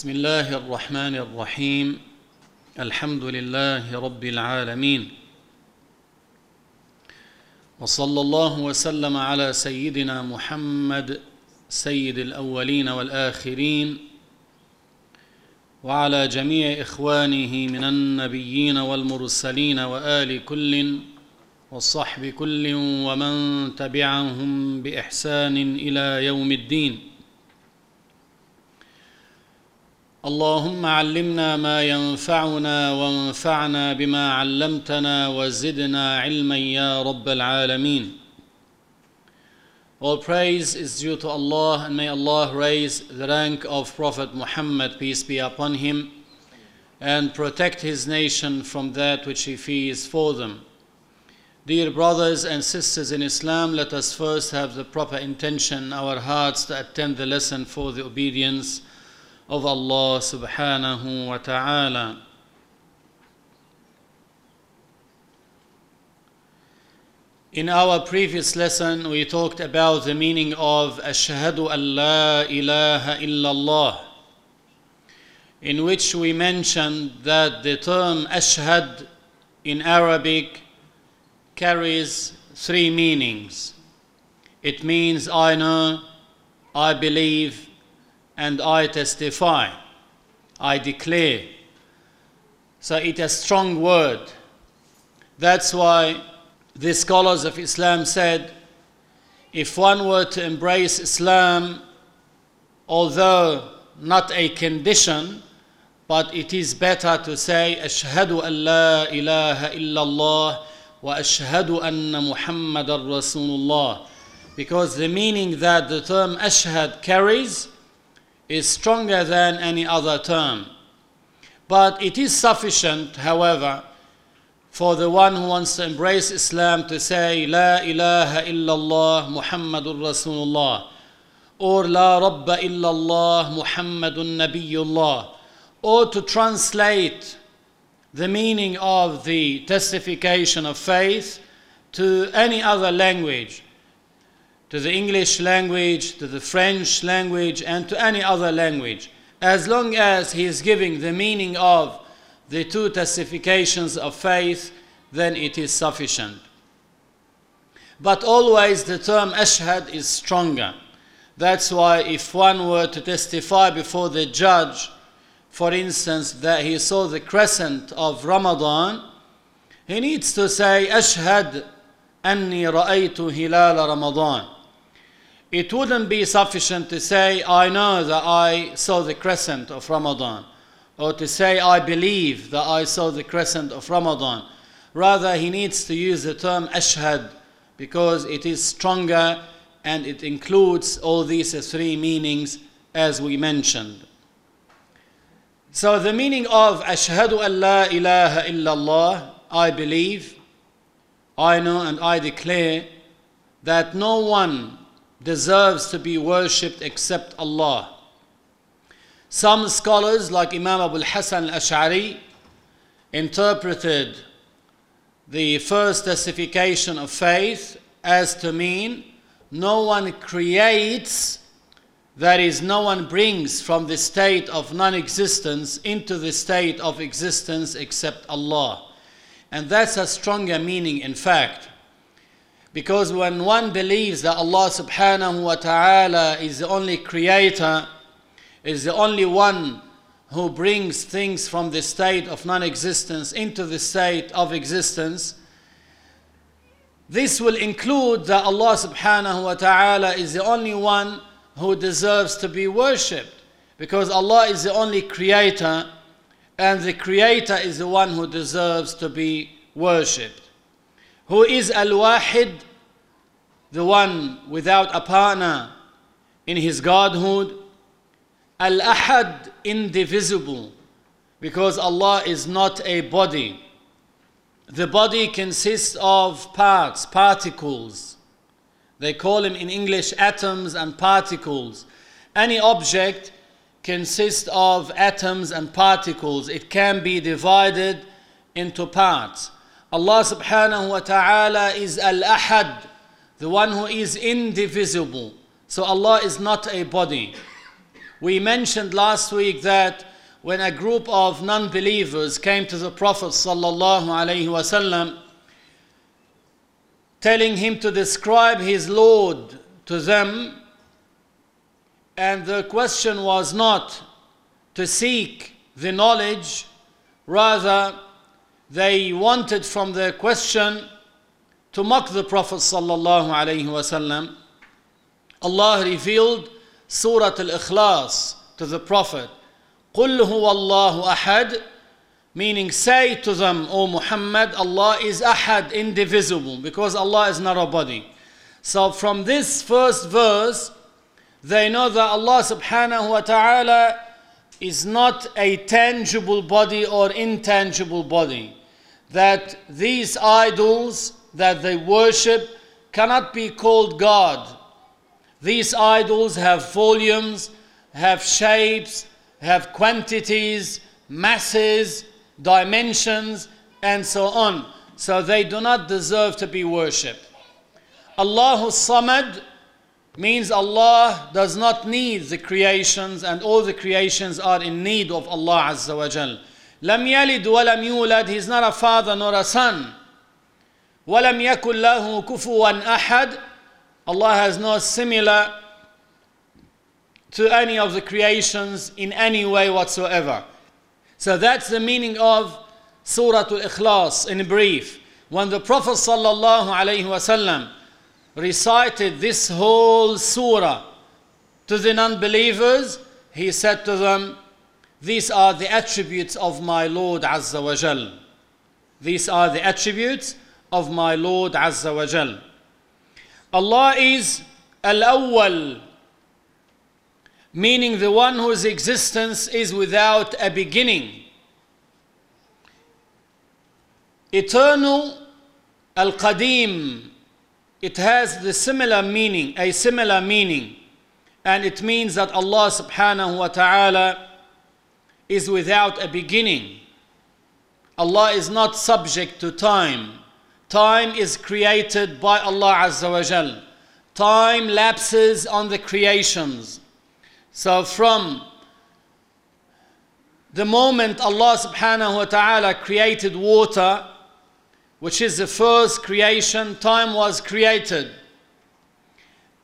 بسم الله الرحمن الرحيم. الحمد لله رب العالمين. وصلى الله وسلم على سيدنا محمد سيد الأولين والآخرين وعلى جميع إخوانه من النبيين والمرسلين وآل كل والصحب كل ومن تبعهم بإحسان إلى يوم الدين. اللهم علمنا ما ينفعنا وانفعنا بما علمتنا وزدنا علما يا رب العالمين All praise is due to Allah and may Allah raise the rank of Prophet Muhammad peace be upon him and protect his nation from that which he fears for them. Dear brothers and sisters in Islam, let us first have the proper intention in our hearts to attend the lesson for the obedience of Allah subhanahu wa ta'ala. In our previous lesson, we talked about the meaning of Ashhadu an la ilaha illallah, in which we mentioned that the term Ashhad in Arabic carries three meanings. It means I know, I believe, and I testify, I declare. So it's a strong word. That's why the scholars of Islam said if one were to embrace Islam, although not a condition, but it is better to say, Ashhadu an la ilaha illallah wa ashhadu anna Muhammadan Rasulullah. Because the meaning that the term ashhad carries is stronger than any other term. But it is sufficient, however, for the one who wants to embrace Islam to say, La ilaha illallah Muhammadur Rasulullah, or La Rabba illallah Muhammadun Nabiyullah, or to translate the meaning of the testification of faith to any other language to the English language, to the French language, and to any other language, as long as he is giving the meaning of the two testifications of faith, then it is sufficient. But always the term ashhad is stronger. That's why if one were to testify before the judge, for instance, that he saw the crescent of Ramadan, he needs to say, Ashhad anni ra'aytu hilal Ramadan it wouldn't be sufficient to say, I know that I saw the crescent of Ramadan, or to say, I believe that I saw the crescent of Ramadan. Rather, he needs to use the term ashhad because it is stronger and it includes all these three meanings as we mentioned. So, the meaning of ashhadu an la ilaha illallah, I believe, I know, and I declare that no one deserves to be worshipped except Allah. Some scholars, like Imam Abu Hassan al Ash'ari, interpreted the first testification of faith as to mean no one creates, that is, no one brings from the state of non existence into the state of existence except Allah. And that's a stronger meaning, in fact. Because when one believes that Allah subhanahu wa ta'ala is the only creator, is the only one who brings things from the state of non existence into the state of existence, this will include that Allah subhanahu wa ta'ala is the only one who deserves to be worshipped. Because Allah is the only creator, and the creator is the one who deserves to be worshipped who is Al Wahid, the one without a partner in his godhood, Al Ahad, indivisible, because Allah is not a body. The body consists of parts, particles. They call them in English atoms and particles. Any object consists of atoms and particles. It can be divided into parts. Allah subhanahu wa ta'ala is Al Ahad, the one who is indivisible. So Allah is not a body. We mentioned last week that when a group of non-believers came to the Prophet sallallahu alaihi wasallam, telling him to describe his Lord to them, and the question was not to seek the knowledge, rather they wanted from the question to mock the Prophet sallallahu alaihi wasallam. Allah revealed Surah Al-Ikhlas to the Prophet. قُلْ هُوَ اللَّهُ أَحَدٌ Meaning say to them, O Muhammad, Allah is ahad, indivisible, because Allah is not a body. So from this first verse, they know that Allah subhanahu wa ta'ala is not a tangible body or intangible body. That these idols that they worship cannot be called God. These idols have volumes, have shapes, have quantities, masses, dimensions, and so on. So they do not deserve to be worshipped. Allahu Samad means Allah does not need the creations, and all the creations are in need of Allah Azza wa. Lam yalid wa lam yulad, He's not a father nor a son. ولم يكن له كفوا أحد Allah has no similar to any of the creations in any way whatsoever. So that's the meaning of Surah Al-Ikhlas in brief. When the Prophet sallallahu alaihi wasallam recited this whole surah to the non-believers, he said to them, these are the attributes of my Lord Azza wa Jal. These are the attributes of my Lord Azza wa Jal. Allah is Al-Awwal, meaning the one whose existence is without a beginning. Eternal Al-Qadim, it has the similar meaning, a similar meaning. And it means that Allah subhanahu wa ta'ala is without a beginning. Allah is not subject to time. Time is created by Allah Azza wa Jal. Time lapses on the creations. So from the moment Allah subhanahu wa ta'ala created water, which is the first creation, time was created.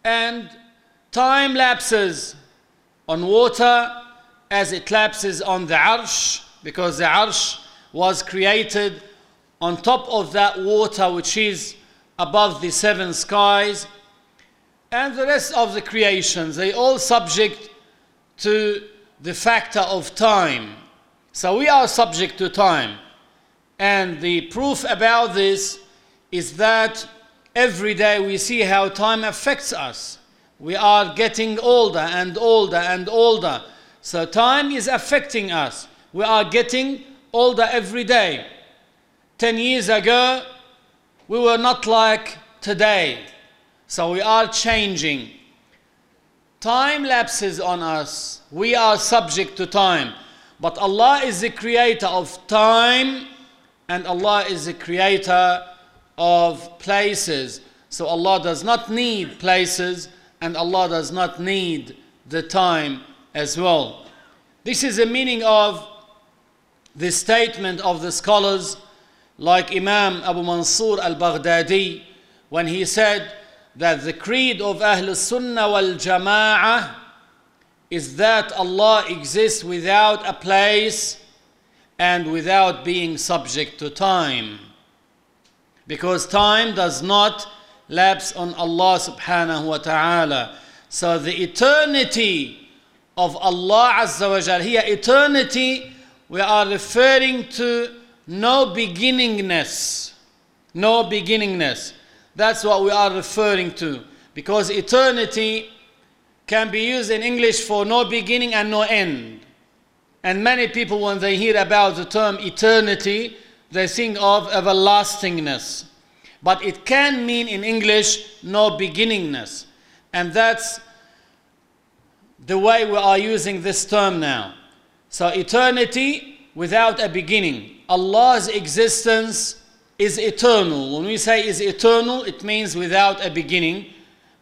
And time lapses on water as it lapses on the arsh, because the arsh was created on top of that water which is above the seven skies. And the rest of the creations, they all subject to the factor of time. So we are subject to time. And the proof about this is that every day we see how time affects us. We are getting older and older and older. So time is affecting us. We are getting older every day. 10 years ago, we were not like today. So we are changing. Time lapses on us. We are subject to time. But Allah is the creator of time and Allah is the creator of places. So Allah does not need places and Allah does not need the time as well. This is the meaning of the statement of the scholars like Imam Abu Mansur al-Baghdadi when he said that the creed of Ahl Sunnah wal Jama'ah is that Allah exists without a place and without being subject to time. Because time does not lapse on Allah subhanahu wa ta'ala. So the eternity of Allah Azza wa Jal, here eternity, we are referring to no beginningness. No beginningness. That's what we are referring to. Because eternity can be used in English for no beginning and no end. And many people, when they hear about the term eternity, they think of everlastingness. But it can mean in English no beginningness. And that's the way we are using this term now. So, eternity without a beginning. Allah's existence is eternal. When we say is eternal, it means without a beginning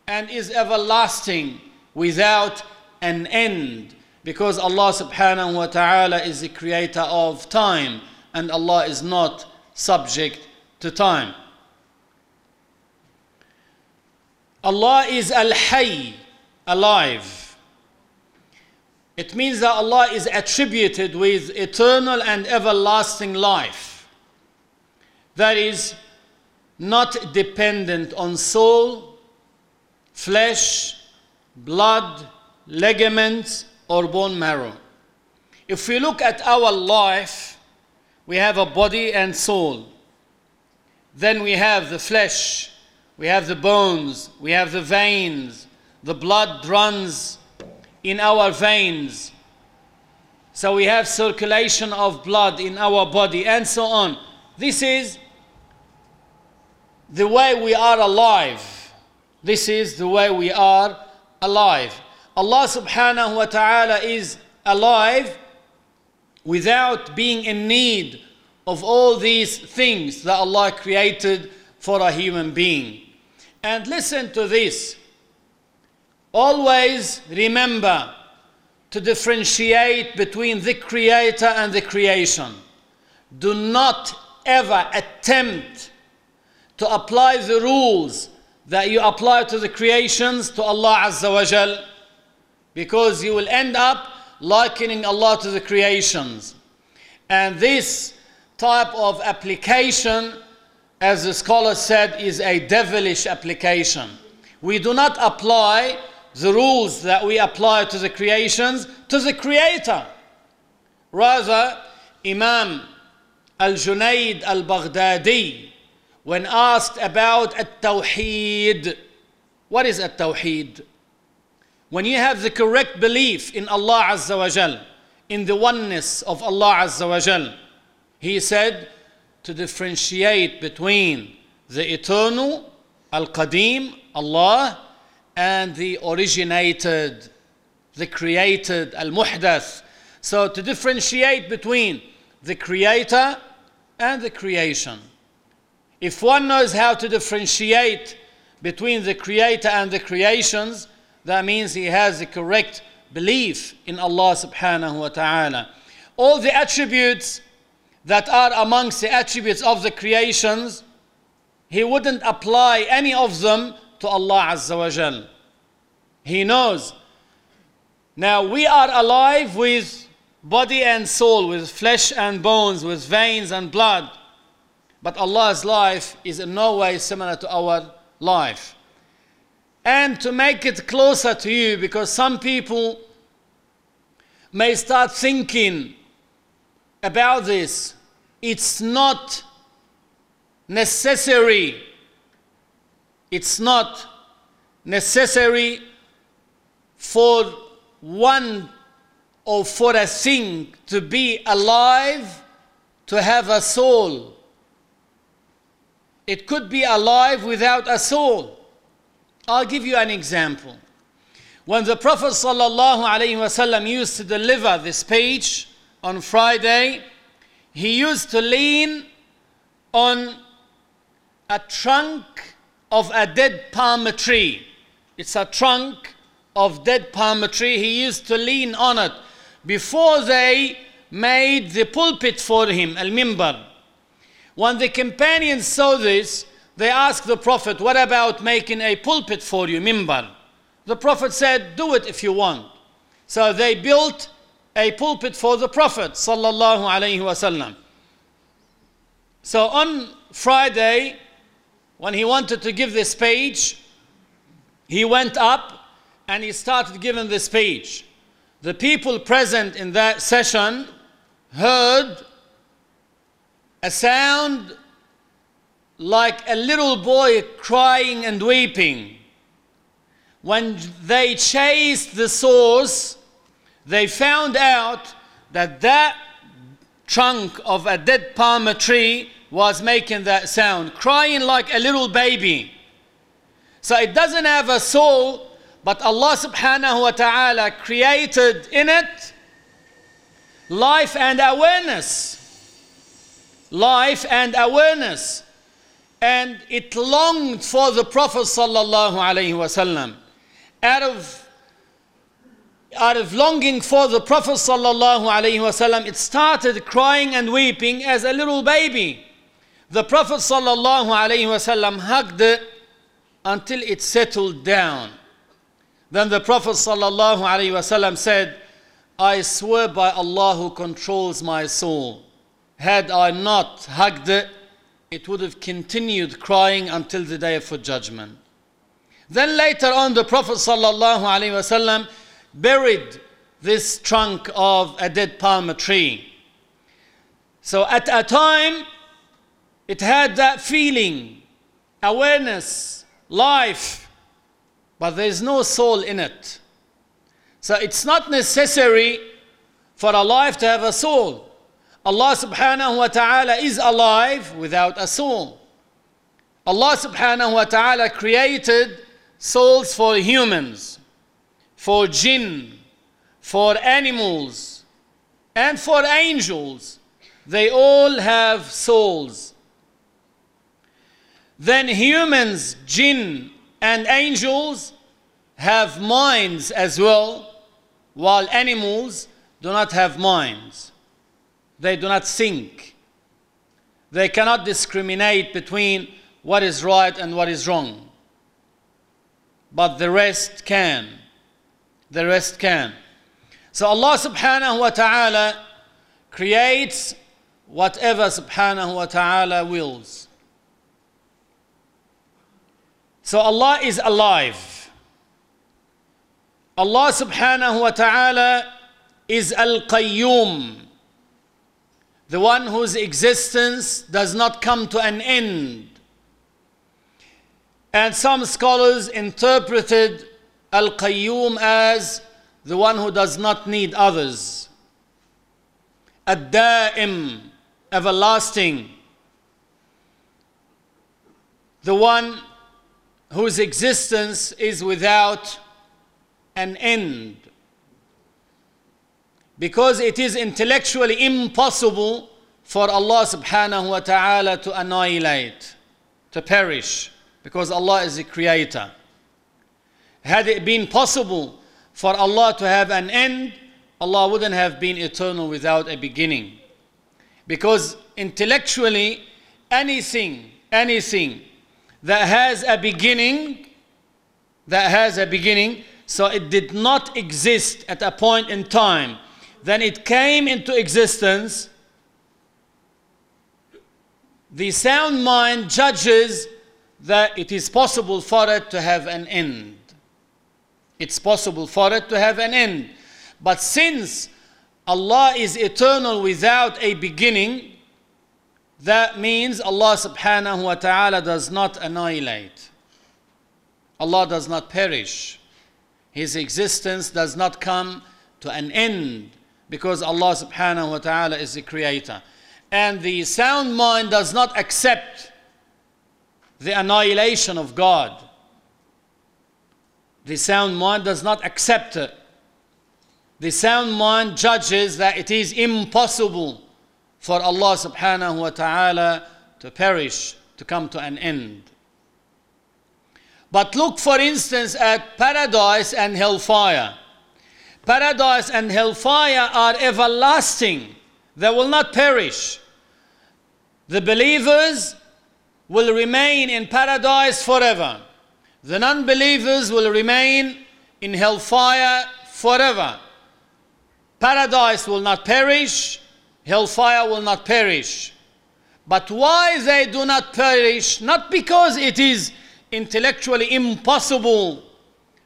and is everlasting without an end. because Allah subhanahu wa ta'ala is the creator of time and Allah is not subject to time. Allah is Al Hayy, alive. It means that Allah is attributed with eternal and everlasting life. That is not dependent on soul, flesh, blood, ligaments, or bone marrow. If we look at our life, we have a body and soul. Then we have the flesh, we have the bones, we have the veins, the blood runs in our veins. So we have circulation of blood in our body and so on. This is the way we are alive. This is the way we are alive. Allah subhanahu wa ta'ala is alive without being in need of all these things that Allah created for a human being. And listen to this. Always remember to differentiate between the creator and the creation. Do not ever attempt to apply the rules that you apply to the creations to Allah Azza wa Jal because you will end up likening Allah to the creations. And this type of application, as the scholar said, is a devilish application. We do not apply the rules that we apply to the creations to the Creator. Rather, Imam Al Junaid Al Baghdadi, when asked about At Tawheed, what is At Tawheed? When you have the correct belief in Allah Azza wa Jal, in the oneness of Allah Azza wa Jal, he said to differentiate between the eternal, Al Qadim, Allah, and the originated, the created, Al Muhdath. So to differentiate between the creator and the creation. If one knows how to differentiate between the creator and the creations, that means he has the correct belief in Allah subhanahu wa ta'ala. All the attributes that are amongst the attributes of the creations, he wouldn't apply any of them to Allah Azza wa Jal. He knows. Now we are alive with body and soul, with flesh and bones, with veins and blood. But Allah's life is in no way similar to our life. And to make it closer to you, because some people may start thinking about this, it's not necessary. It's not necessary for one or for a thing to be alive to have a soul. It could be alive without a soul. I'll give you an example. When the Prophet ﷺ used to deliver this speech on Friday, he used to lean on a trunk of a dead palm tree. It's a trunk of dead palm tree. He used to lean on it before they made the pulpit for him, al mimbar. When the companions saw this, they asked the Prophet, What about making a pulpit for you, mimbar? The Prophet said, Do it if you want. So they built a pulpit for the Prophet. Sallallahu Alaihi Wasallam. So on Friday, when he wanted to give this speech, he went up and he started giving this speech. The people present in that session heard a sound like a little boy crying and weeping. When they chased the source, they found out that that trunk of a dead palm tree was making that sound, crying like a little baby. So it doesn't have a soul, but Allah subhanahu wa ta'ala created in it life and awareness. Life and awareness and it longed for the Prophet sallallahu alaihi wasallam. Out of out of longing for the Prophet sallallahu alaihi wasallam, it started crying and weeping as a little baby. The Prophet wasallam hugged it until it settled down. Then the Prophet wasallam said, I swear by Allah who controls my soul, had I not hugged it, it would have continued crying until the day of judgment. Then later on, the Prophet ﷺ buried this trunk of a dead palm tree. So at a time, it had that feeling, awareness, life, but there is no soul in it. So it's not necessary for a life to have a soul. Allah subhanahu wa ta'ala is alive without a soul. Allah subhanahu wa ta'ala created souls for humans, for jinn, for animals, and for angels. They all have souls. Then humans, jinn, and angels have minds as well while animals do not have minds. They do not think. They cannot discriminate between what is right and what is wrong. But the rest can. The rest can. So Allah subhanahu wa ta'ala creates whatever subhanahu wa ta'ala wills. So Allah is alive. Allah subhanahu wa ta'ala is Al Qayyum, the one whose existence does not come to an end. And some scholars interpreted Al Qayyum as the one who does not need others. Ad Da'im, everlasting. The one whose existence is without an end. Because it is intellectually impossible for Allah subhanahu wa ta'ala to annihilate, to perish, because Allah is the creator. Had it been possible for Allah to have an end, Allah wouldn't have been eternal without a beginning. Because intellectually, anything, anything that has a beginning, that has a beginning, so it did not exist at a point in time. Then it came into existence. The sound mind judges that it is possible for it to have an end. It's possible for it to have an end. But since Allah is eternal without a beginning, that means Allah subhanahu wa ta'ala does not annihilate. Allah does not perish his existence does not come to an end because Allah subhanahu wa ta'ala is the creator. And the sound mind does not accept the annihilation of God. The sound mind does not accept it. The sound mind judges that it is impossible for Allah subhanahu wa ta'ala to perish, to come to an end. But look, for instance, at paradise and hellfire. Paradise and hellfire are everlasting, they will not perish. The believers will remain in paradise forever, the non believers will remain in hellfire forever. Paradise will not perish, hellfire will not perish. But why they do not perish? Not because it is intellectually impossible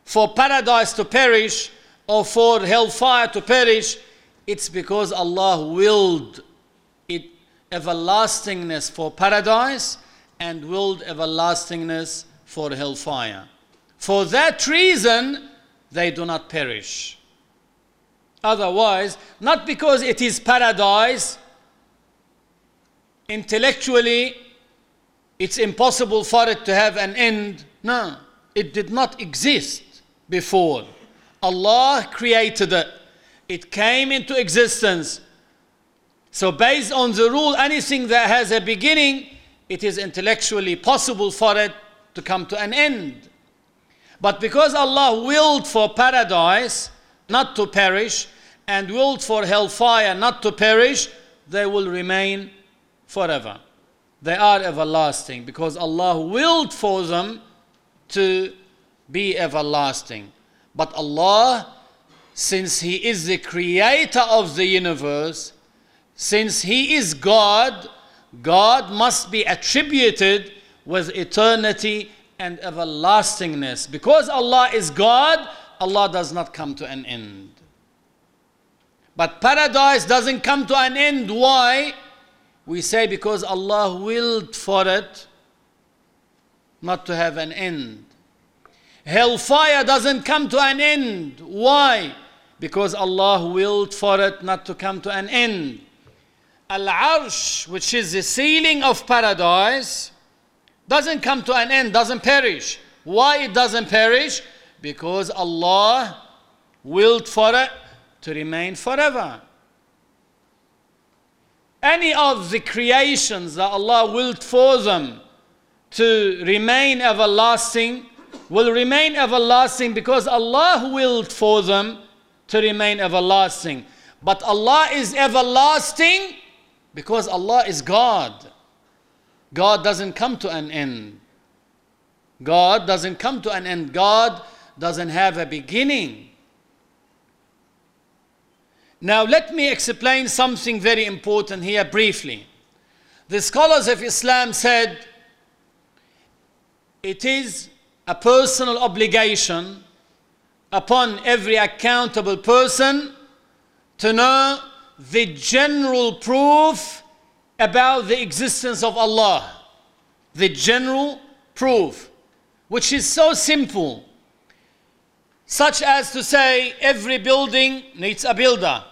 for paradise to perish or for hellfire to perish, it's because Allah willed it everlastingness for paradise and willed everlastingness for hellfire. For that reason, they do not perish. Otherwise, not because it is paradise, intellectually it's impossible for it to have an end. No, it did not exist before. Allah created it, it came into existence. So, based on the rule, anything that has a beginning, it is intellectually possible for it to come to an end. But because Allah willed for paradise not to perish and willed for hellfire not to perish, they will remain forever. They are everlasting because Allah willed for them to be everlasting. But Allah, since He is the creator of the universe, since He is God, God must be attributed with eternity and everlastingness. Because Allah is God, Allah does not come to an end. But paradise doesn't come to an end. Why? We say because Allah willed for it not to have an end. Hellfire doesn't come to an end. Why? Because Allah willed for it not to come to an end. Al Arsh, which is the ceiling of paradise, doesn't come to an end, doesn't perish. Why it doesn't perish? Because Allah willed for it to remain forever. Any of the creations that Allah willed for them to remain everlasting will remain everlasting because Allah willed for them to remain everlasting. But Allah is everlasting because Allah is God. God doesn't come to an end. God doesn't come to an end. God doesn't have a beginning. Now, let me explain something very important here briefly. The scholars of Islam said it is a personal obligation upon every accountable person to know the general proof about the existence of Allah. The general proof, which is so simple, such as to say every building needs a builder,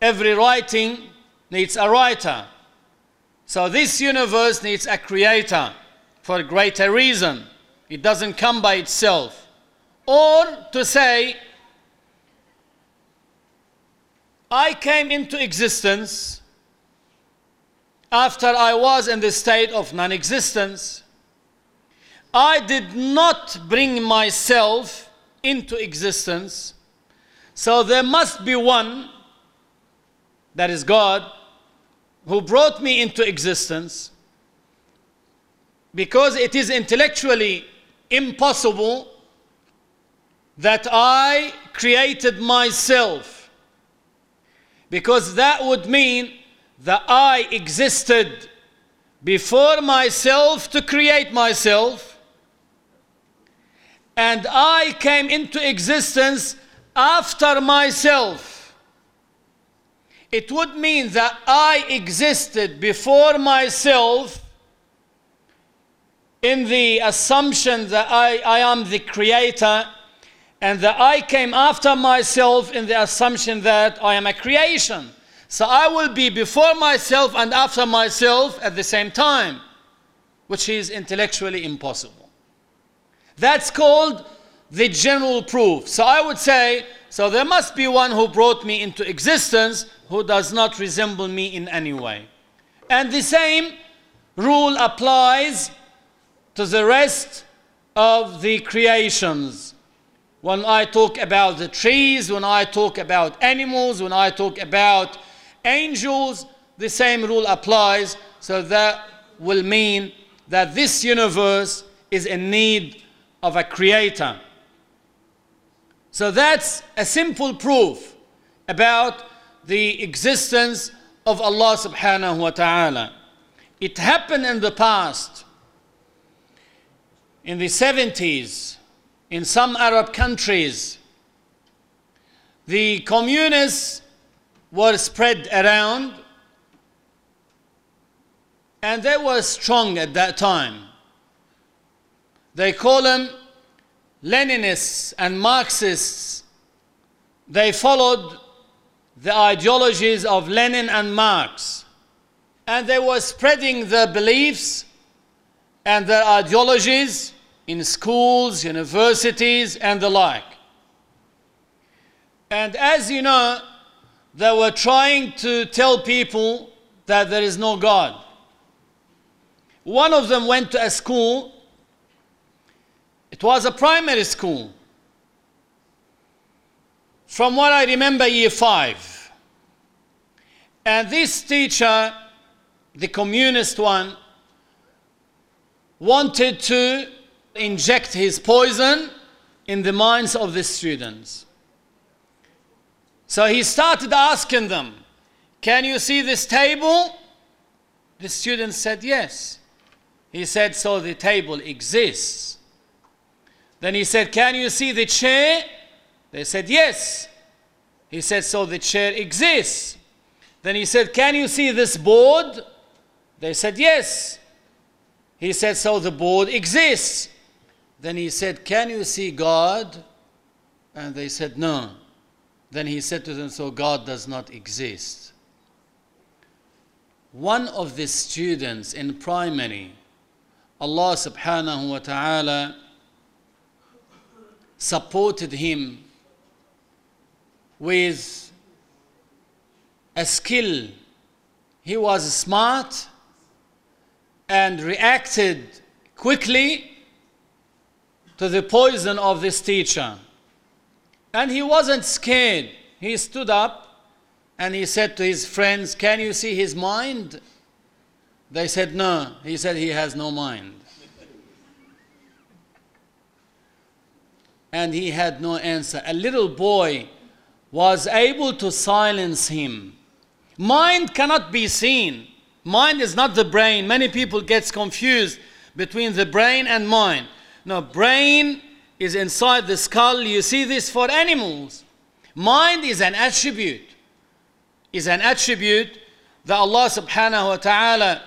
every writing needs a writer. So this universe needs a creator for a greater reason. It doesn't come by itself. Or to say, I came into existence after I was in the state of non existence. I did not bring myself into existence. So there must be one, that is God, who brought me into existence because it is intellectually impossible that I created myself. Because that would mean that I existed before myself to create myself, and I came into existence after myself. It would mean that I existed before myself in the assumption that I, I am the creator and that I came after myself in the assumption that I am a creation. So I will be before myself and after myself at the same time, which is intellectually impossible. That's called the general proof. So I would say, so there must be one who brought me into existence who does not resemble me in any way. And the same rule applies to the rest of the creations. When I talk about the trees, when I talk about animals, when I talk about angels, the same rule applies. So that will mean that this universe is in need of a creator. So that's a simple proof about the existence of Allah subhanahu wa ta'ala. It happened in the past, in the 70s, in some Arab countries. The communists were spread around and they were strong at that time. They call them Leninists and Marxists. They followed the ideologies of Lenin and Marx. And they were spreading their beliefs and their ideologies in schools, universities, and the like. And as you know, they were trying to tell people that there is no God. One of them went to a school, it was a primary school. from what I remember, year five. And this teacher, the communist one, wanted to inject his poison in the minds of the students. So he started asking them, Can you see this table? The students said, Yes. He said, So the table exists. Then he said, Can you see the chair? They said, Yes. He said, So the chair exists. Then he said, Can you see this board? They said, Yes. He said, So the board exists. Then he said, Can you see God? And they said, No. Then he said to them, So God does not exist. One of the students in primary, Allah subhanahu wa ta'ala supported him with a skill. He was smart and reacted quickly to the poison of this teacher. And he wasn't scared. He stood up and he said to his friends, Can you see his mind? They said, No. He said, He has no mind. And he had no answer. A little boy was able to silence him. Mind cannot be seen. Mind is not the brain. Many people gets confused between the brain and mind. No, brain is inside the skull. You see this for animals. Mind is an attribute. Is an attribute that Allah subhanahu wa ta'ala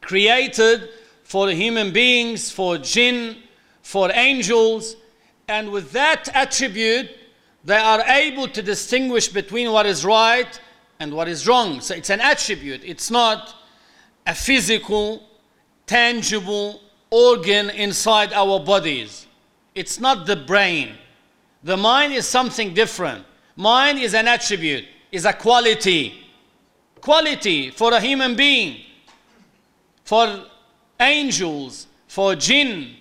created for human beings, for jinn, for angels, and with that attribute, they are able to distinguish between what is right and what is wrong. So it's an attribute, it's not a physical, tangible organ inside our bodies. It's not the brain. The mind is something different. Mind is an attribute, is a quality. Quality for a human being, for angels, for jinn,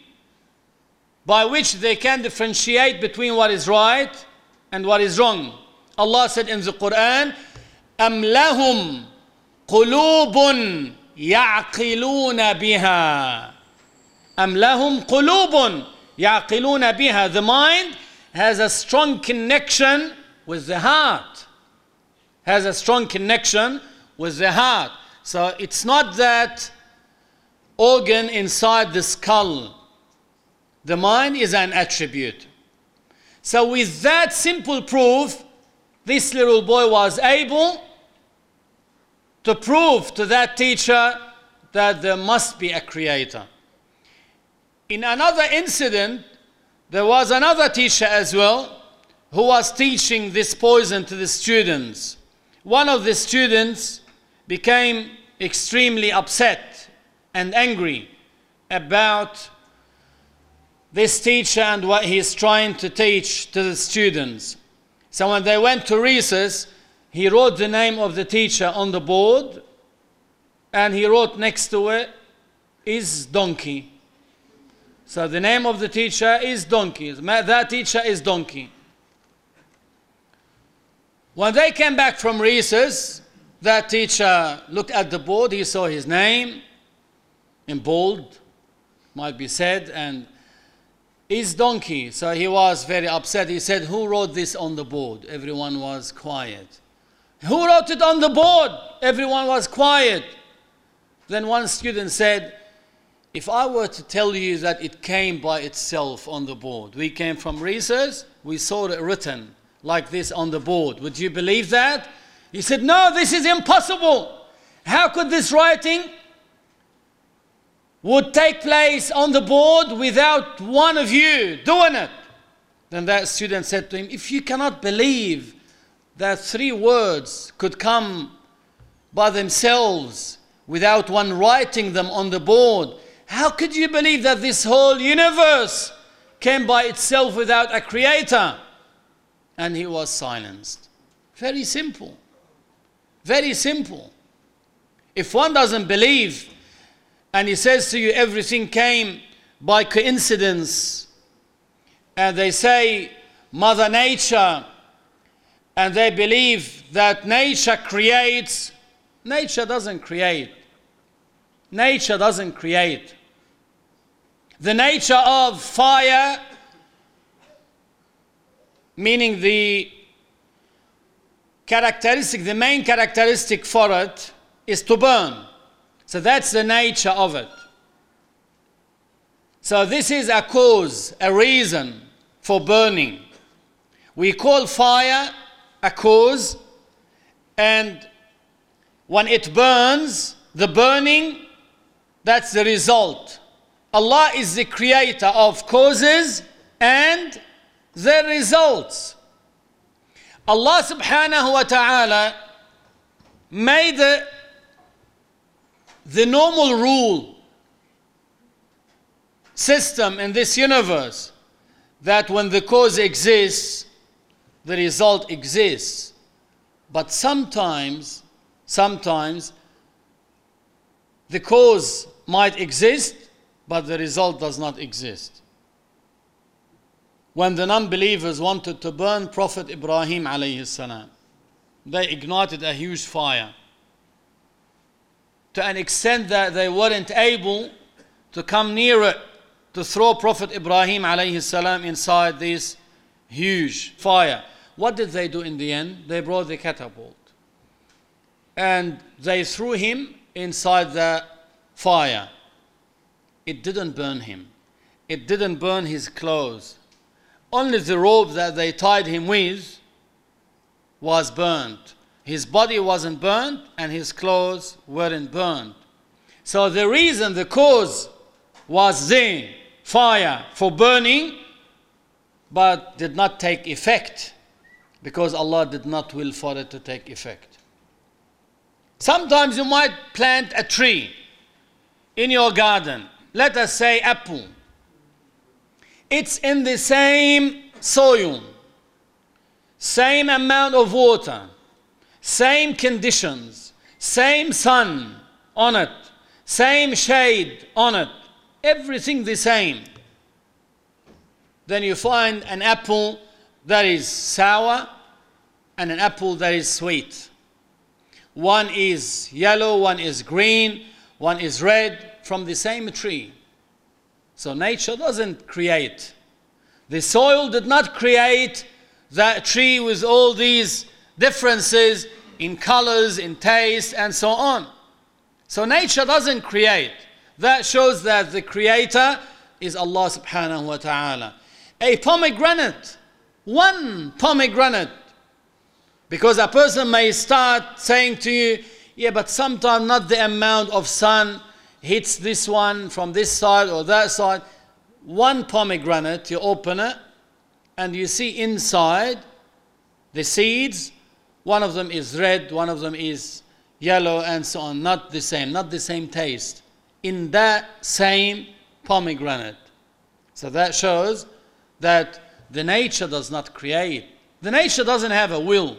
by which they can differentiate between what is right and what is wrong. Allah said in the Quran, أَمْ لَهُمْ قُلُوبٌ يَعْقِلُونَ بِهَا أَمْ لَهُمْ قُلُوبٌ يَعْقِلُونَ بِهَا The mind has a strong connection with the heart. Has a strong connection with the heart. So it's not that organ inside the skull the mind is an attribute. So, with that simple proof, this little boy was able to prove to that teacher that there must be a creator. In another incident, there was another teacher as well who was teaching this poison to the students. One of the students became extremely upset and angry about this teacher and what he is trying to teach to the students. So when they went to recess, he wrote the name of the teacher on the board and he wrote next to it is donkey. So the name of the teacher is donkey. That teacher is donkey. When they came back from recess, that teacher looked at the board, he saw his name in bold, might be said, and is donkey. So he was very upset. He said, Who wrote this on the board? Everyone was quiet. Who wrote it on the board? Everyone was quiet. Then one student said, If I were to tell you that it came by itself on the board, we came from research, we saw it written like this on the board, would you believe that? He said, No, this is impossible. How could this writing would take place on the board without one of you doing it. Then that student said to him, If you cannot believe that three words could come by themselves without one writing them on the board, how could you believe that this whole universe came by itself without a creator? And he was silenced. Very simple. Very simple. If one doesn't believe and he says to you, everything came by coincidence. And they say, Mother Nature and they believe that nature creates. Nature doesn't create. Nature doesn't create. The nature of fire, meaning the characteristic, the main characteristic for it is to burn. So that's the nature of it. So this is a cause, a reason for burning. We call fire a cause, and when it burns, the burning, that's the result. Allah is the creator of causes and their results. Allah subhanahu wa ta'ala made the, the normal rule system in this universe that when the cause exists, the result exists. But sometimes, sometimes the cause might exist, but the result does not exist. When the non-believers wanted to burn Prophet Ibrahim they ignited a huge fire to an extent that they weren't able to come near it to throw Prophet Ibrahim alayhi inside this huge fire. What did they do in the end? They brought the catapult and they threw him inside the fire. It didn't burn him, it didn't burn his clothes. Only the robe that they tied him with was burnt. His body wasn't burned and his clothes weren't burned. So the reason, the cause was there fire for burning, but did not take effect because Allah did not will for it to take effect. Sometimes you might plant a tree in your garden, let us say apple. It's in the same soil, same amount of water, same conditions, same sun on it, same shade on it, everything the same. Then you find an apple that is sour and an apple that is sweet. One is yellow, one is green, one is red from the same tree. So nature doesn't create. The soil did not create that tree with all these differences in colors, in taste, and so on. So nature doesn't create. That shows that the creator is Allah subhanahu wa ta'ala. A pomegranate, one pomegranate. Because a person may start saying to you, yeah, but sometimes not the amount of sun hits this one from this side or that side. One pomegranate, you open it and you see inside the seeds. One of them is red, one of them is yellow, and so on. Not the same, not the same taste in that same pomegranate. So that shows that the nature does not create. The nature doesn't have a will.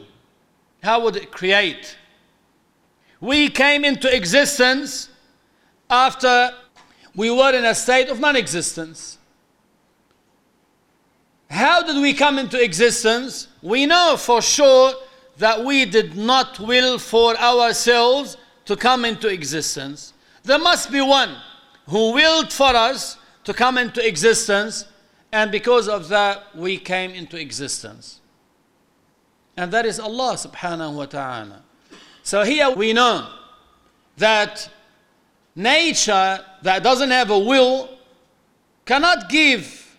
How would it create? We came into existence after we were in a state of non existence. How did we come into existence? We know for sure that we did not will for ourselves to come into existence. There must be one who willed for us to come into existence, and because of that, we came into existence. And that is Allah subhanahu wa ta'ala. So here we know that nature that doesn't have a will cannot give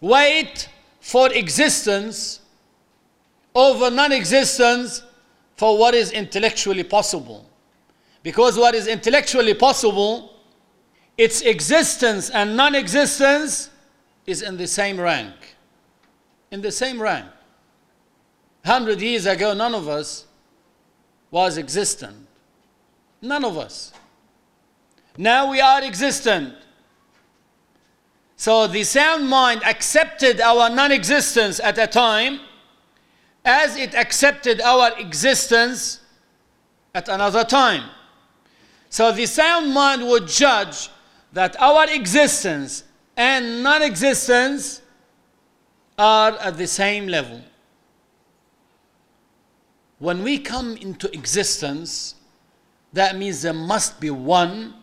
weight for existence over non existence for what is intellectually possible. Because what is intellectually possible, its existence and non existence is in the same rank. In the same rank. Hundred years ago, none of us was existent. None of us. Now we are existent. So the sound mind accepted our non existence at a time as it accepted our existence at another time. So the sound mind would judge that our existence and non existence are at the same level. when we come into existence, that means there must be one,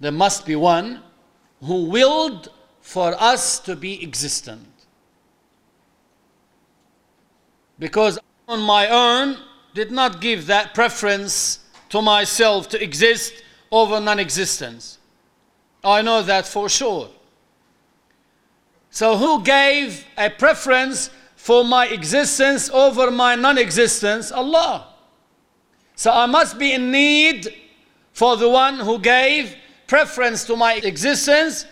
there must be one who willed for us to be existent. Because on my own did not give that preference to myself to exist over non existence. I know that for sure. So, who gave a preference for my existence over my non existence? Allah. So, I must be in need for the one who gave preference to my existence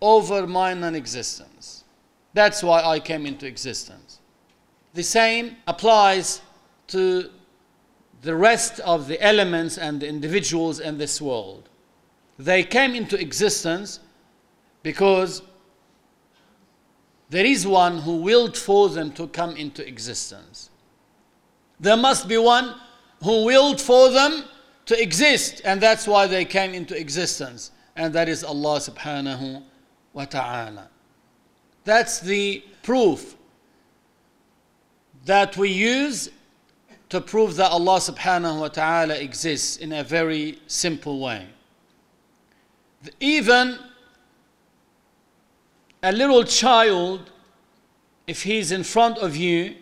over my non existence. That's why I came into existence. The same applies to the rest of the elements and the individuals in this world. They came into existence because there is one who willed for them to come into existence. There must be one who willed for them to exist, and that's why they came into existence, and that is Allah subhanahu wa ta'ala. That's the proof that we use to prove that Allah subhanahu wa ta'ala exists in a very simple way. Even a little child, if he's in front of you,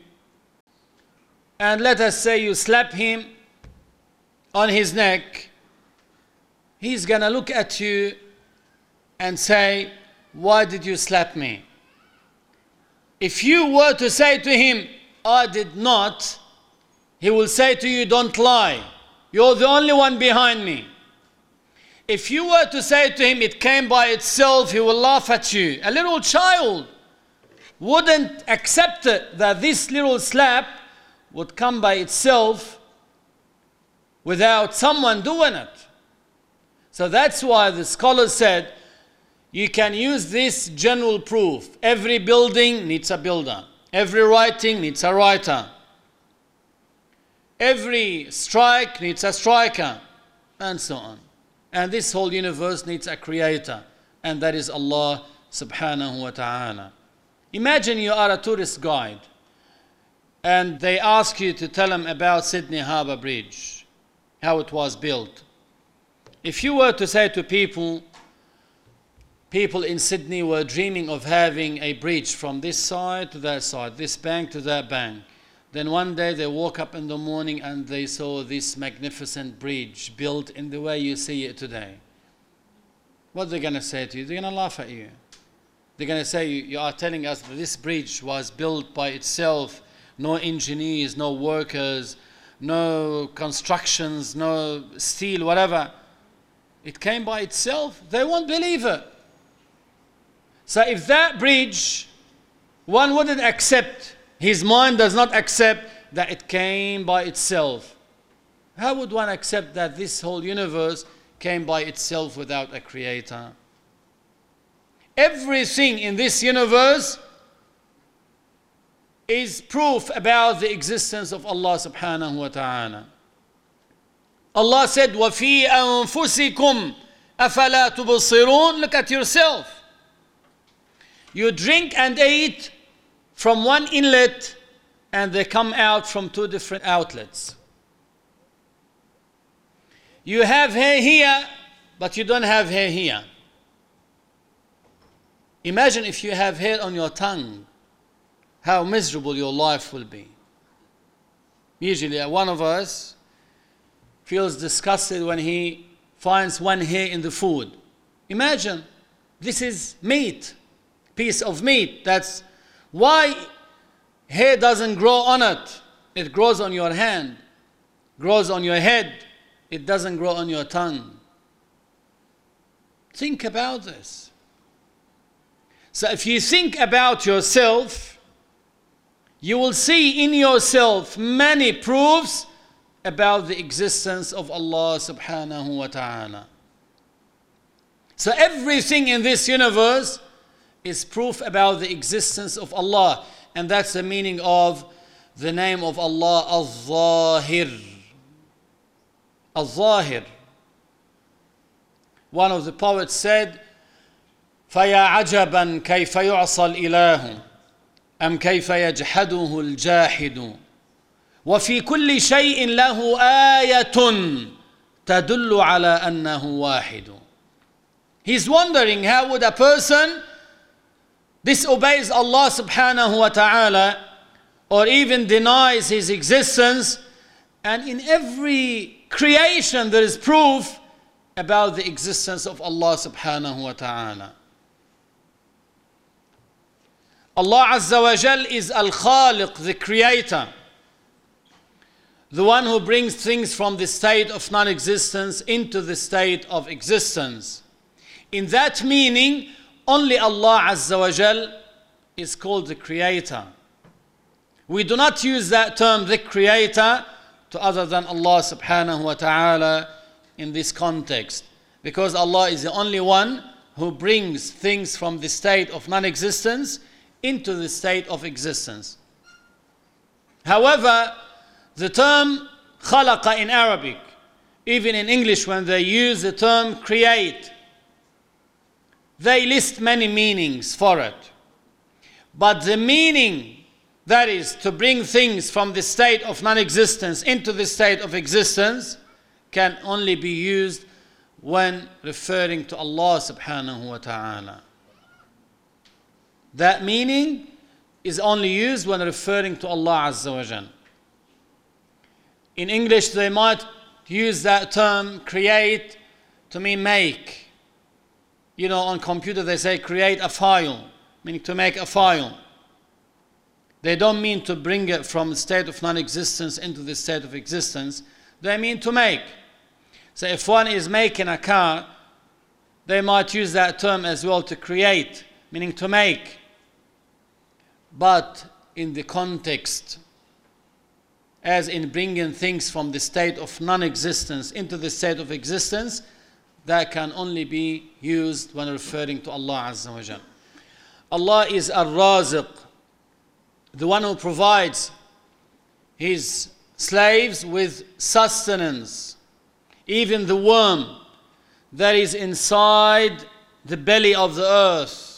and let us say you slap him on his neck, he's gonna look at you and say, Why did you slap me? If you were to say to him, I did not, he will say to you, Don't lie. You're the only one behind me. If you were to say to him, It came by itself, he will laugh at you. A little child wouldn't accept that this little slap would come by itself without someone doing it. So that's why the scholar said you can use this general proof. Every building needs a builder, every writing needs a writer. Every strike needs a striker, and so on. And this whole universe needs a creator, and that is Allah subhanahu wa ta'ala. Imagine you are a tourist guide, and they ask you to tell them about Sydney Harbour Bridge, how it was built. If you were to say to people, people in Sydney were dreaming of having a bridge from this side to that side, this bank to that bank then one day they woke up in the morning and they saw this magnificent bridge built in the way you see it today. What are they going to say to you? They're going to laugh at you. They're going to say, You are telling us that this bridge was built by itself, no engineers, no workers, no constructions, no steel, whatever. It came by itself. They won't believe it. So if that bridge, one wouldn't accept his mind does not accept that it came by itself. How would one accept that this whole universe came by itself without a creator? Everything in this universe is proof about the existence of Allah subhanahu wa ta'ala. Allah said, وَفِي أَنفُسِكُمْ أَفَلَا تُبْصِرُونَ Look at yourself. You drink and eat from one inlet and they come out from two different outlets. You have hair here, but you don't have hair here. Imagine if you have hair on your tongue, how miserable your life will be. Usually, uh, one of us feels disgusted when he finds one hair in the food. Imagine this is meat, piece of meat that's why hair doesn't grow on it? It grows on your hand, grows on your head, it doesn't grow on your tongue. Think about this. So, if you think about yourself, you will see in yourself many proofs about the existence of Allah subhanahu wa ta'ala. So, everything in this universe is proof about the existence of Allah. And that's the meaning of the name of Allah, Al-Zahir. Al-Zahir. One of the poets said, فيا عجبا كيف يعصى الإله أم كيف يجحده الجاحد وفي كل شيء له آية تدل على أنه واحد He's wondering how would a person disobeys Allah subhanahu wa ta'ala or even denies his existence and in every creation there is proof about the existence of Allah subhanahu wa ta'ala. Allah Azza wa Jal is Al Khaliq, the creator, the one who brings things from the state of non existence into the state of existence. In that meaning, only Allah Azza wa Jal is called the creator. We do not use that term, the creator, to other than Allah subhanahu wa ta'ala in this context. Because Allah is the only one who brings things from the state of non existence into the state of existence. However, the term khalaqa in Arabic, even in English, when they use the term create, they list many meanings for it. But the meaning that is to bring things from the state of non existence into the state of existence can only be used when referring to Allah subhanahu wa ta'ala. That meaning is only used when referring to Allah Azza wa Jal. In English, they might use that term create to mean make. You know, on computer they say create a file, meaning to make a file. They don't mean to bring it from the state of non existence into the state of existence. They mean to make. So if one is making a car, they might use that term as well to create, meaning to make. But in the context, as in bringing things from the state of non existence into the state of existence, that can only be used when referring to Allah Azza wa Jal. Allah is Ar Raziq, the one who provides his slaves with sustenance, even the worm that is inside the belly of the earth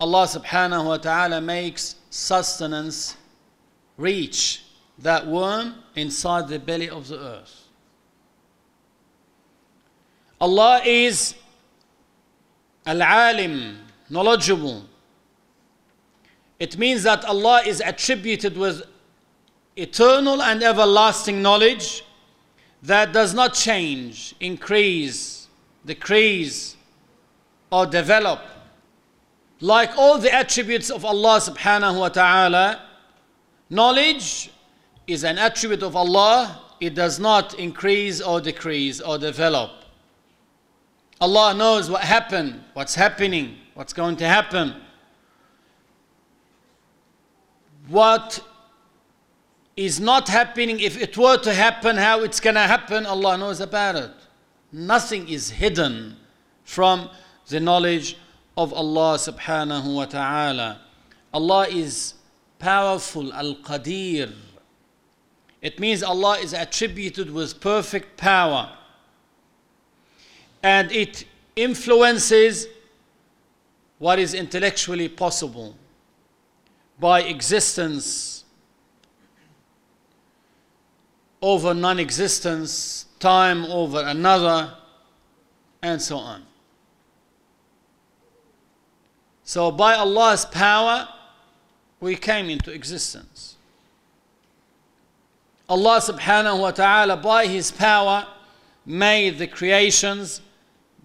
Allah subhanahu wa ta'ala makes sustenance reach that worm inside the belly of the earth. Allah is Al-Alim, knowledgeable. It means that Allah is attributed with eternal and everlasting knowledge that does not change, increase, decrease, or develop like all the attributes of Allah subhanahu wa ta'ala, knowledge is an attribute of Allah. It does not increase or decrease or develop. Allah knows what happened, what's happening, what's going to happen. What is not happening, if it were to happen, how it's going to happen, Allah knows about it. Nothing is hidden from the knowledge of Allah subhanahu wa ta'ala. Allah is powerful, Al Qadir. It means Allah is attributed with perfect power. And it influences what is intellectually possible by existence over non existence, time over another, and so on. So, by Allah's power, we came into existence. Allah subhanahu wa ta'ala, by His power, made the creations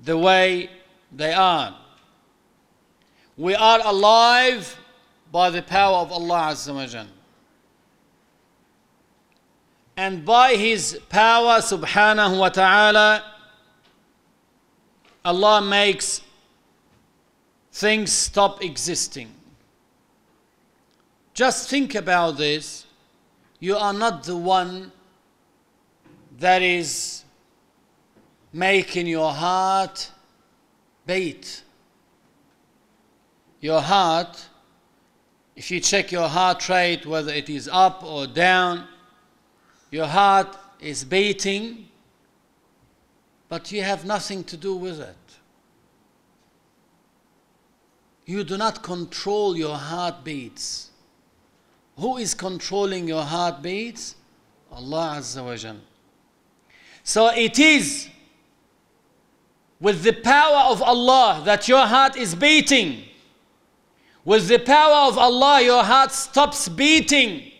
the way they are. We are alive by the power of Allah Azza wa Jal. And by His power, subhanahu wa ta'ala, Allah makes things stop existing. Just think about this. You are not the one that is making your heart beat. Your heart, if you check your heart rate, whether it is up or down, your heart is beating, but you have nothing to do with it. You do not control your heartbeats. Who is controlling your heartbeats? Allah Azza wa Jal. So it is with the power of Allah that your heart is beating. With the power of Allah, your heart stops beating.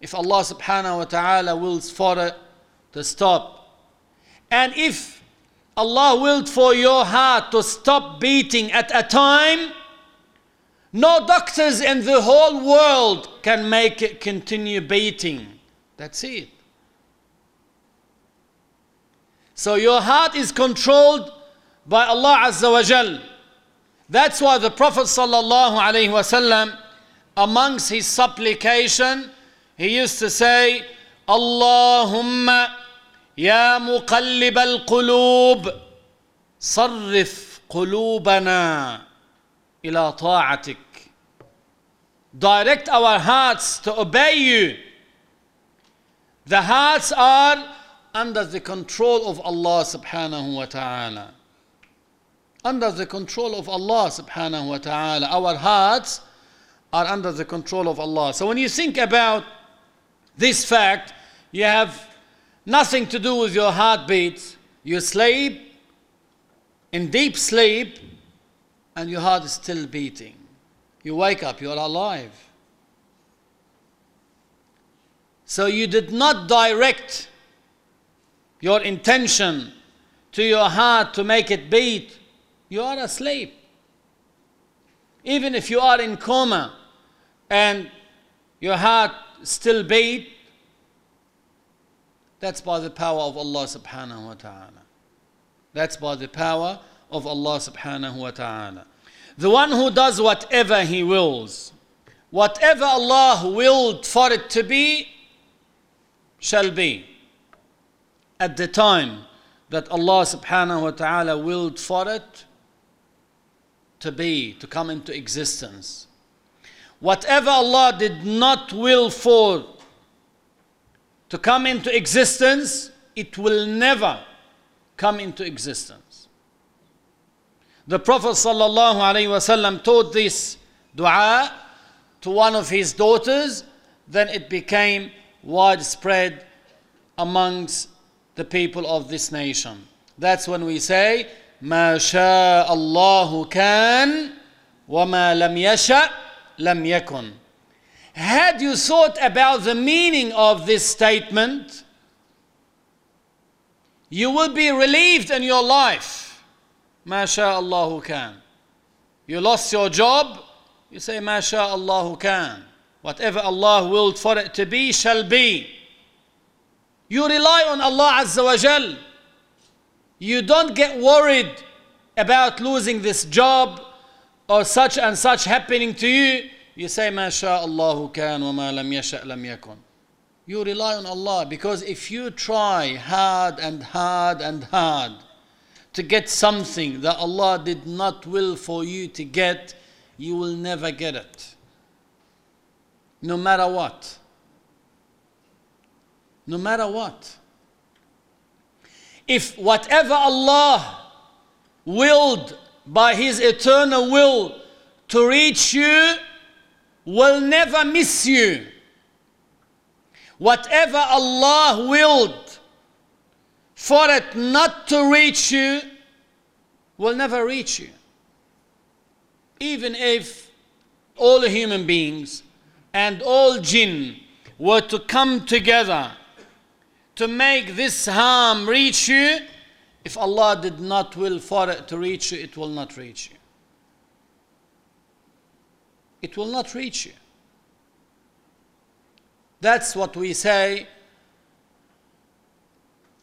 If Allah subhanahu wa ta'ala wills for it to stop. And if Allah willed for your heart to stop beating at a time, no doctors in the whole world can make it continue beating. That's it. So your heart is controlled by Allah Azza wa Jal. That's why the Prophet sallallahu alaihi wasallam, amongst his supplication, he used to say, "Allahumma ya muqallib al-qulub, sarrif qulubana ila ta'atik." Direct our hearts to obey you. The hearts are under the control of Allah subhanahu wa ta'ala. Under the control of Allah subhanahu wa ta'ala. Our hearts are under the control of Allah. So when you think about this fact, you have nothing to do with your heartbeat. You sleep in deep sleep and your heart is still beating. You wake up, you're alive. So you did not direct your intention to your heart to make it beat. You are asleep. Even if you are in coma and your heart still beat, that's by the power of Allah subhanahu wa ta'ala. That's by the power of Allah subhanahu wa ta'ala. The one who does whatever he wills, whatever Allah willed for it to be, shall be. At the time that Allah subhanahu wa ta'ala willed for it to be, to come into existence. Whatever Allah did not will for to come into existence, it will never come into existence. The Prophet sallallahu alaihi wasallam taught this dua to one of his daughters, then it became widespread amongst the people of this nation. That's when we say, ما شاء الله كان وما لم يشأ لم يكن. Had you thought about the meaning of this statement, you will be relieved in your life. ما شاء الله كان. You lost your job, you say ما شاء الله كان. Whatever Allah willed for it to be shall be. You rely on Allah Azza wa Jal. You don't get worried about losing this job or such and such happening to you. You say, ما شاء الله كان وما لم يشأ لم يكن. You rely on Allah because if you try hard and hard and hard to get something that Allah did not will for you to get, you will never get it. No matter what. No matter what. If whatever Allah willed by His eternal will to reach you will never miss you. Whatever Allah willed for it not to reach you will never reach you. Even if all human beings and all jinn were to come together to make this harm reach you, if Allah did not will for it to reach you, it will not reach you. It will not reach you. That's what we say.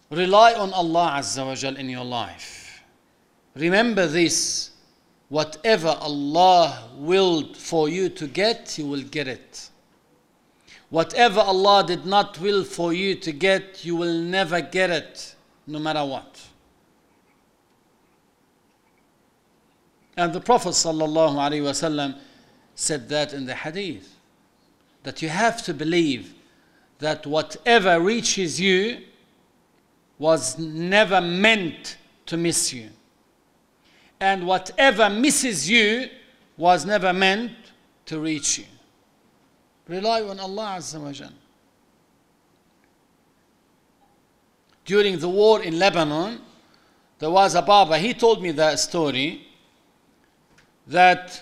Rely on Allah Azza wa Jal in your life. Remember this. Whatever Allah willed for you to get, you will get it. Whatever Allah did not will for you to get, you will never get it, no matter what. And the Prophet wasallam said that in the hadith that you have to believe that whatever reaches you was never meant to miss you. And whatever misses you was never meant to reach you. Rely on Allah Azza wa Jal. During the war in Lebanon, there was a Baba, he told me that story that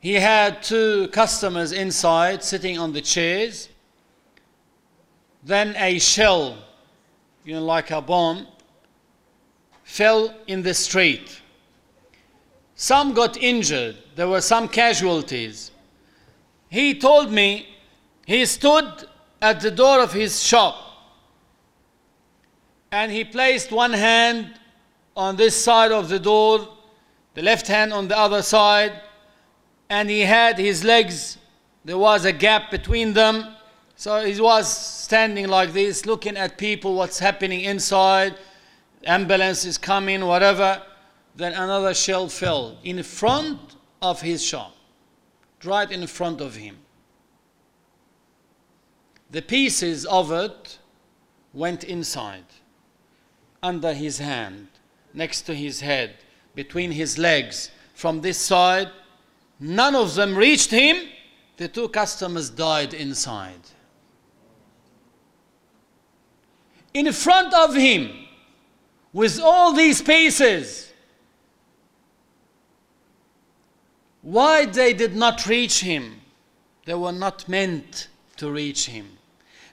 he had two customers inside sitting on the chairs. Then a shell, you know, like a bomb, fell in the street. Some got injured, there were some casualties. He told me he stood at the door of his shop and he placed one hand on this side of the door, the left hand on the other side, and he had his legs, there was a gap between them. So he was standing like this, looking at people, what's happening inside, ambulance is coming, whatever. Then another shell fell in front of his shop, right in front of him. The pieces of it went inside, under his hand, next to his head, between his legs, from this side. None of them reached him. The two customers died inside. In front of him, with all these pieces, why they did not reach him? They were not meant to reach him.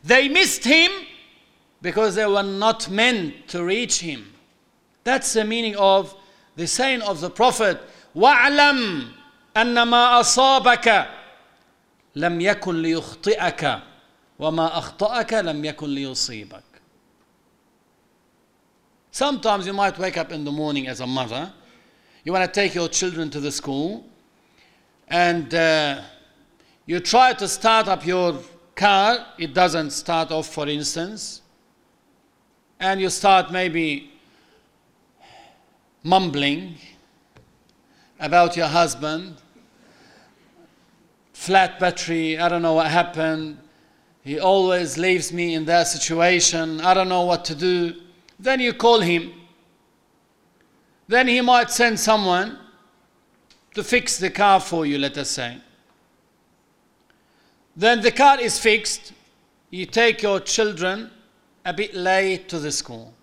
They missed him because they were not meant to reach him. That's the meaning of the saying of the Prophet, وَاعْلَمْ أَنَّ مَا أَصَابَكَ لَمْ يَكُنْ لِيُخْطِئَكَ وَمَا أَخْطَأَكَ لَمْ يَكُنْ لِيُصِيبَكَ Sometimes you might wake up in the morning as a mother, you want to take your children to the school, and uh, you try to start up your car, it doesn't start off, for instance, and you start maybe mumbling about your husband, flat battery, I don't know what happened, he always leaves me in that situation, I don't know what to do. Then you call him. Then he might send someone to fix the car for you, let us say. Then the car is fixed. You take your children a bit late to the school.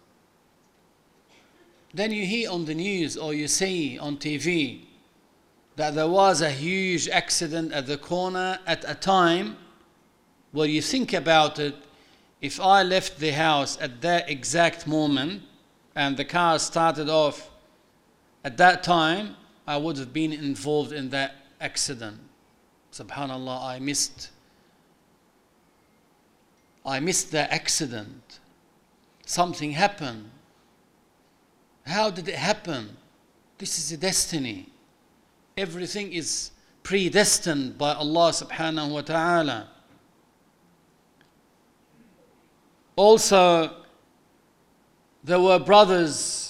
Then you hear on the news or you see on TV that there was a huge accident at the corner at a time where you think about it, if I left the house at that exact moment and the car started off at that time, I would have been involved in that accident. Subhanallah, I missed. I missed the accident. Something happened. How did it happen? This is a destiny. Everything is predestined by Allah subhanahu wa ta'ala. Also, there were brothers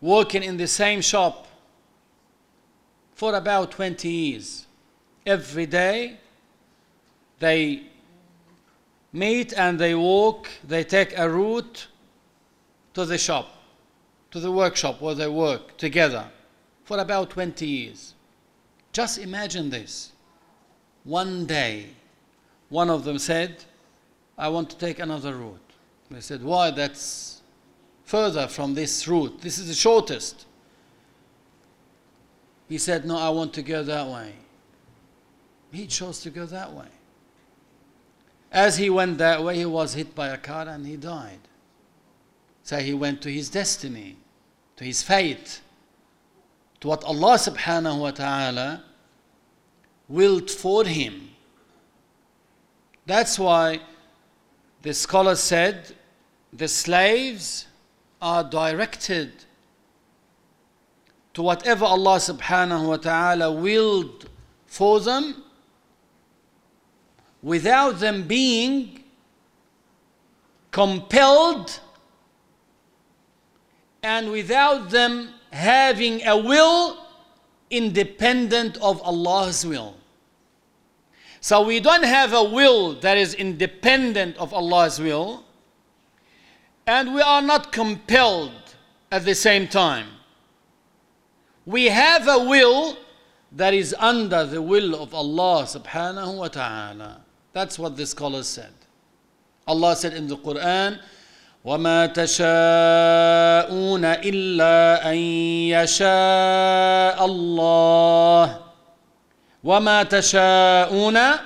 working in the same shop for about 20 years. Every day they meet and they walk, they take a route to the shop, to the workshop where they work together for about 20 years. Just imagine this. One day, one of them said, I want to take another route. They said, Why? That's further from this route. This is the shortest. He said, No, I want to go that way. He chose to go that way. As he went that way, he was hit by a car and he died. So he went to his destiny, to his fate, to what Allah subhanahu wa ta'ala willed for him. That's why the scholar said the slaves are directed to whatever Allah subhanahu wa ta'ala willed for them without them being compelled and without them having a will independent of Allah's will. So we don't have a will that is independent of Allah's will, and we are not compelled at the same time. We have a will that is under the will of Allah subhanahu wa ta'ala. That's what the scholars said. Allah said in the Quran, وما تشاءون إلا أن يشاء الله وما تشاءون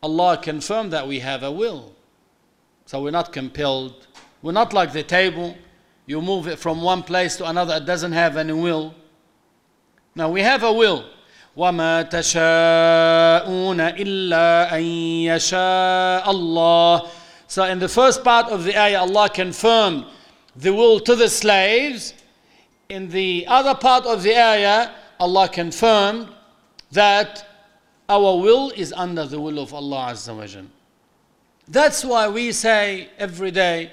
Allah confirmed that we have a will. So we're not compelled. We're not like the table. You move it from one place to another, it doesn't have any will. Now we have a will. وما تشاءون إلا أن يشاء الله So in the first part of the ayah, Allah confirmed the will to the slaves. In the other part of the ayah, Allah confirmed that our will is under the will of Allah Azza wa Jal. That's why we say every day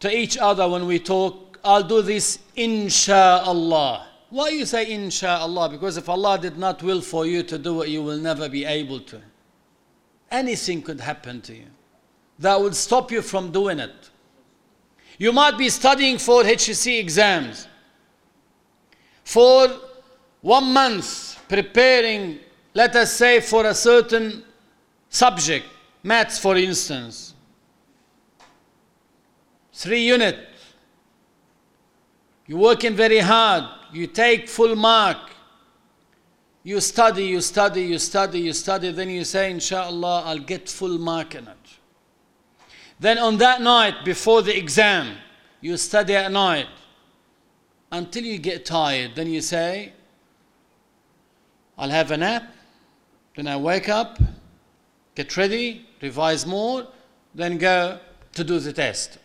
to each other when we talk, I'll do this insha'Allah. Why you say insha'Allah? Because if Allah did not will for you to do it, you will never be able to. Anything could happen to you that would stop you from doing it. You might be studying for HSC exams. For one month, preparing, let us say, for a certain subject, maths for instance. Three unit. You're working very hard. You take full mark. You study, you study, you study, you study. Then you say, Inshallah, I'll get full mark in it. Then on that night before the exam, you study at night until you get tired. Then you say, I'll have a nap. Then I wake up, get ready, revise more, then go to do the test.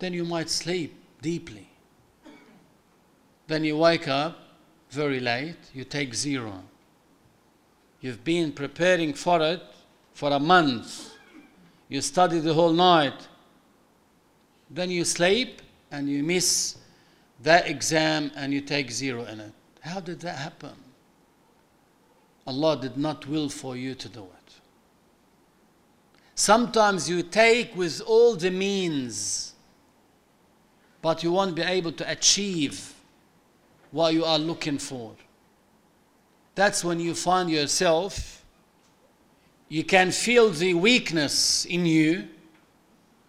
Then you might sleep deeply. Then you wake up very late, you take zero. You've been preparing for it for a month you study the whole night, then you sleep and you miss that exam and you take zero in it. How did that happen? Allah did not will for you to do it. Sometimes you take with all the means, but you won't be able to achieve what you are looking for. That's when you find yourself you can feel the weakness in you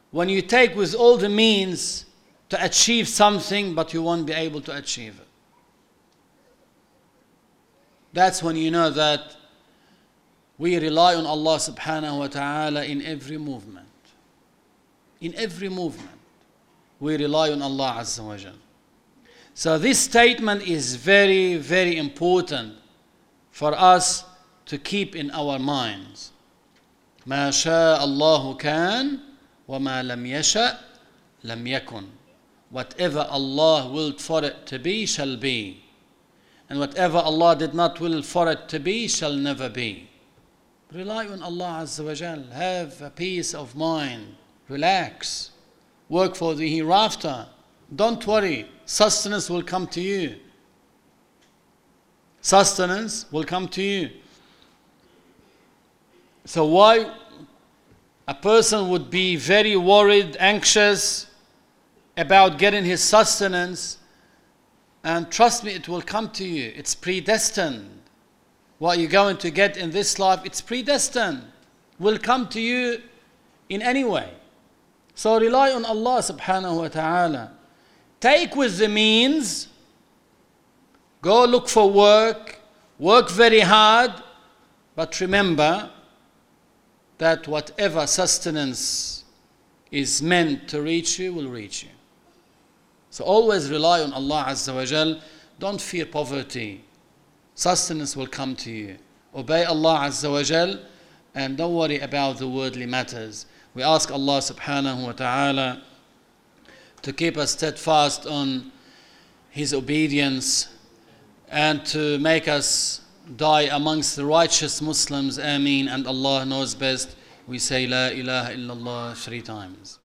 when you take with all the means to achieve something, but you won't be able to achieve it. That's when you know that we rely on Allah subhanahu wa ta'ala in every movement. In every movement, we rely on Allah azza wa jal. So this statement is very, very important for us to keep in our minds. ما شاء الله كان وما لم يشأ لم يكن. Whatever Allah willed for it to be shall be. And whatever Allah did not will for it to be shall never be. Rely on Allah Azza wa Jal. Have a peace of mind. Relax. Work for the hereafter. Don't worry. Sustenance will come to you. Sustenance will come to you. So, why a person would be very worried, anxious about getting his sustenance? And trust me, it will come to you. It's predestined. What you're going to get in this life, it's predestined. Will come to you in any way. So rely on Allah subhanahu wa ta'ala. Take with the means, go look for work, work very hard, but remember, that whatever sustenance is meant to reach you will reach you. So always rely on Allah Azza wa Jal. Don't fear poverty. Sustenance will come to you. Obey Allah Azza wa Jal and don't worry about the worldly matters. We ask Allah subhanahu wa ta'ala to keep us steadfast on His obedience and to make us die amongst the righteous Muslims. Ameen. And Allah knows best. We say La ilaha illallah three times.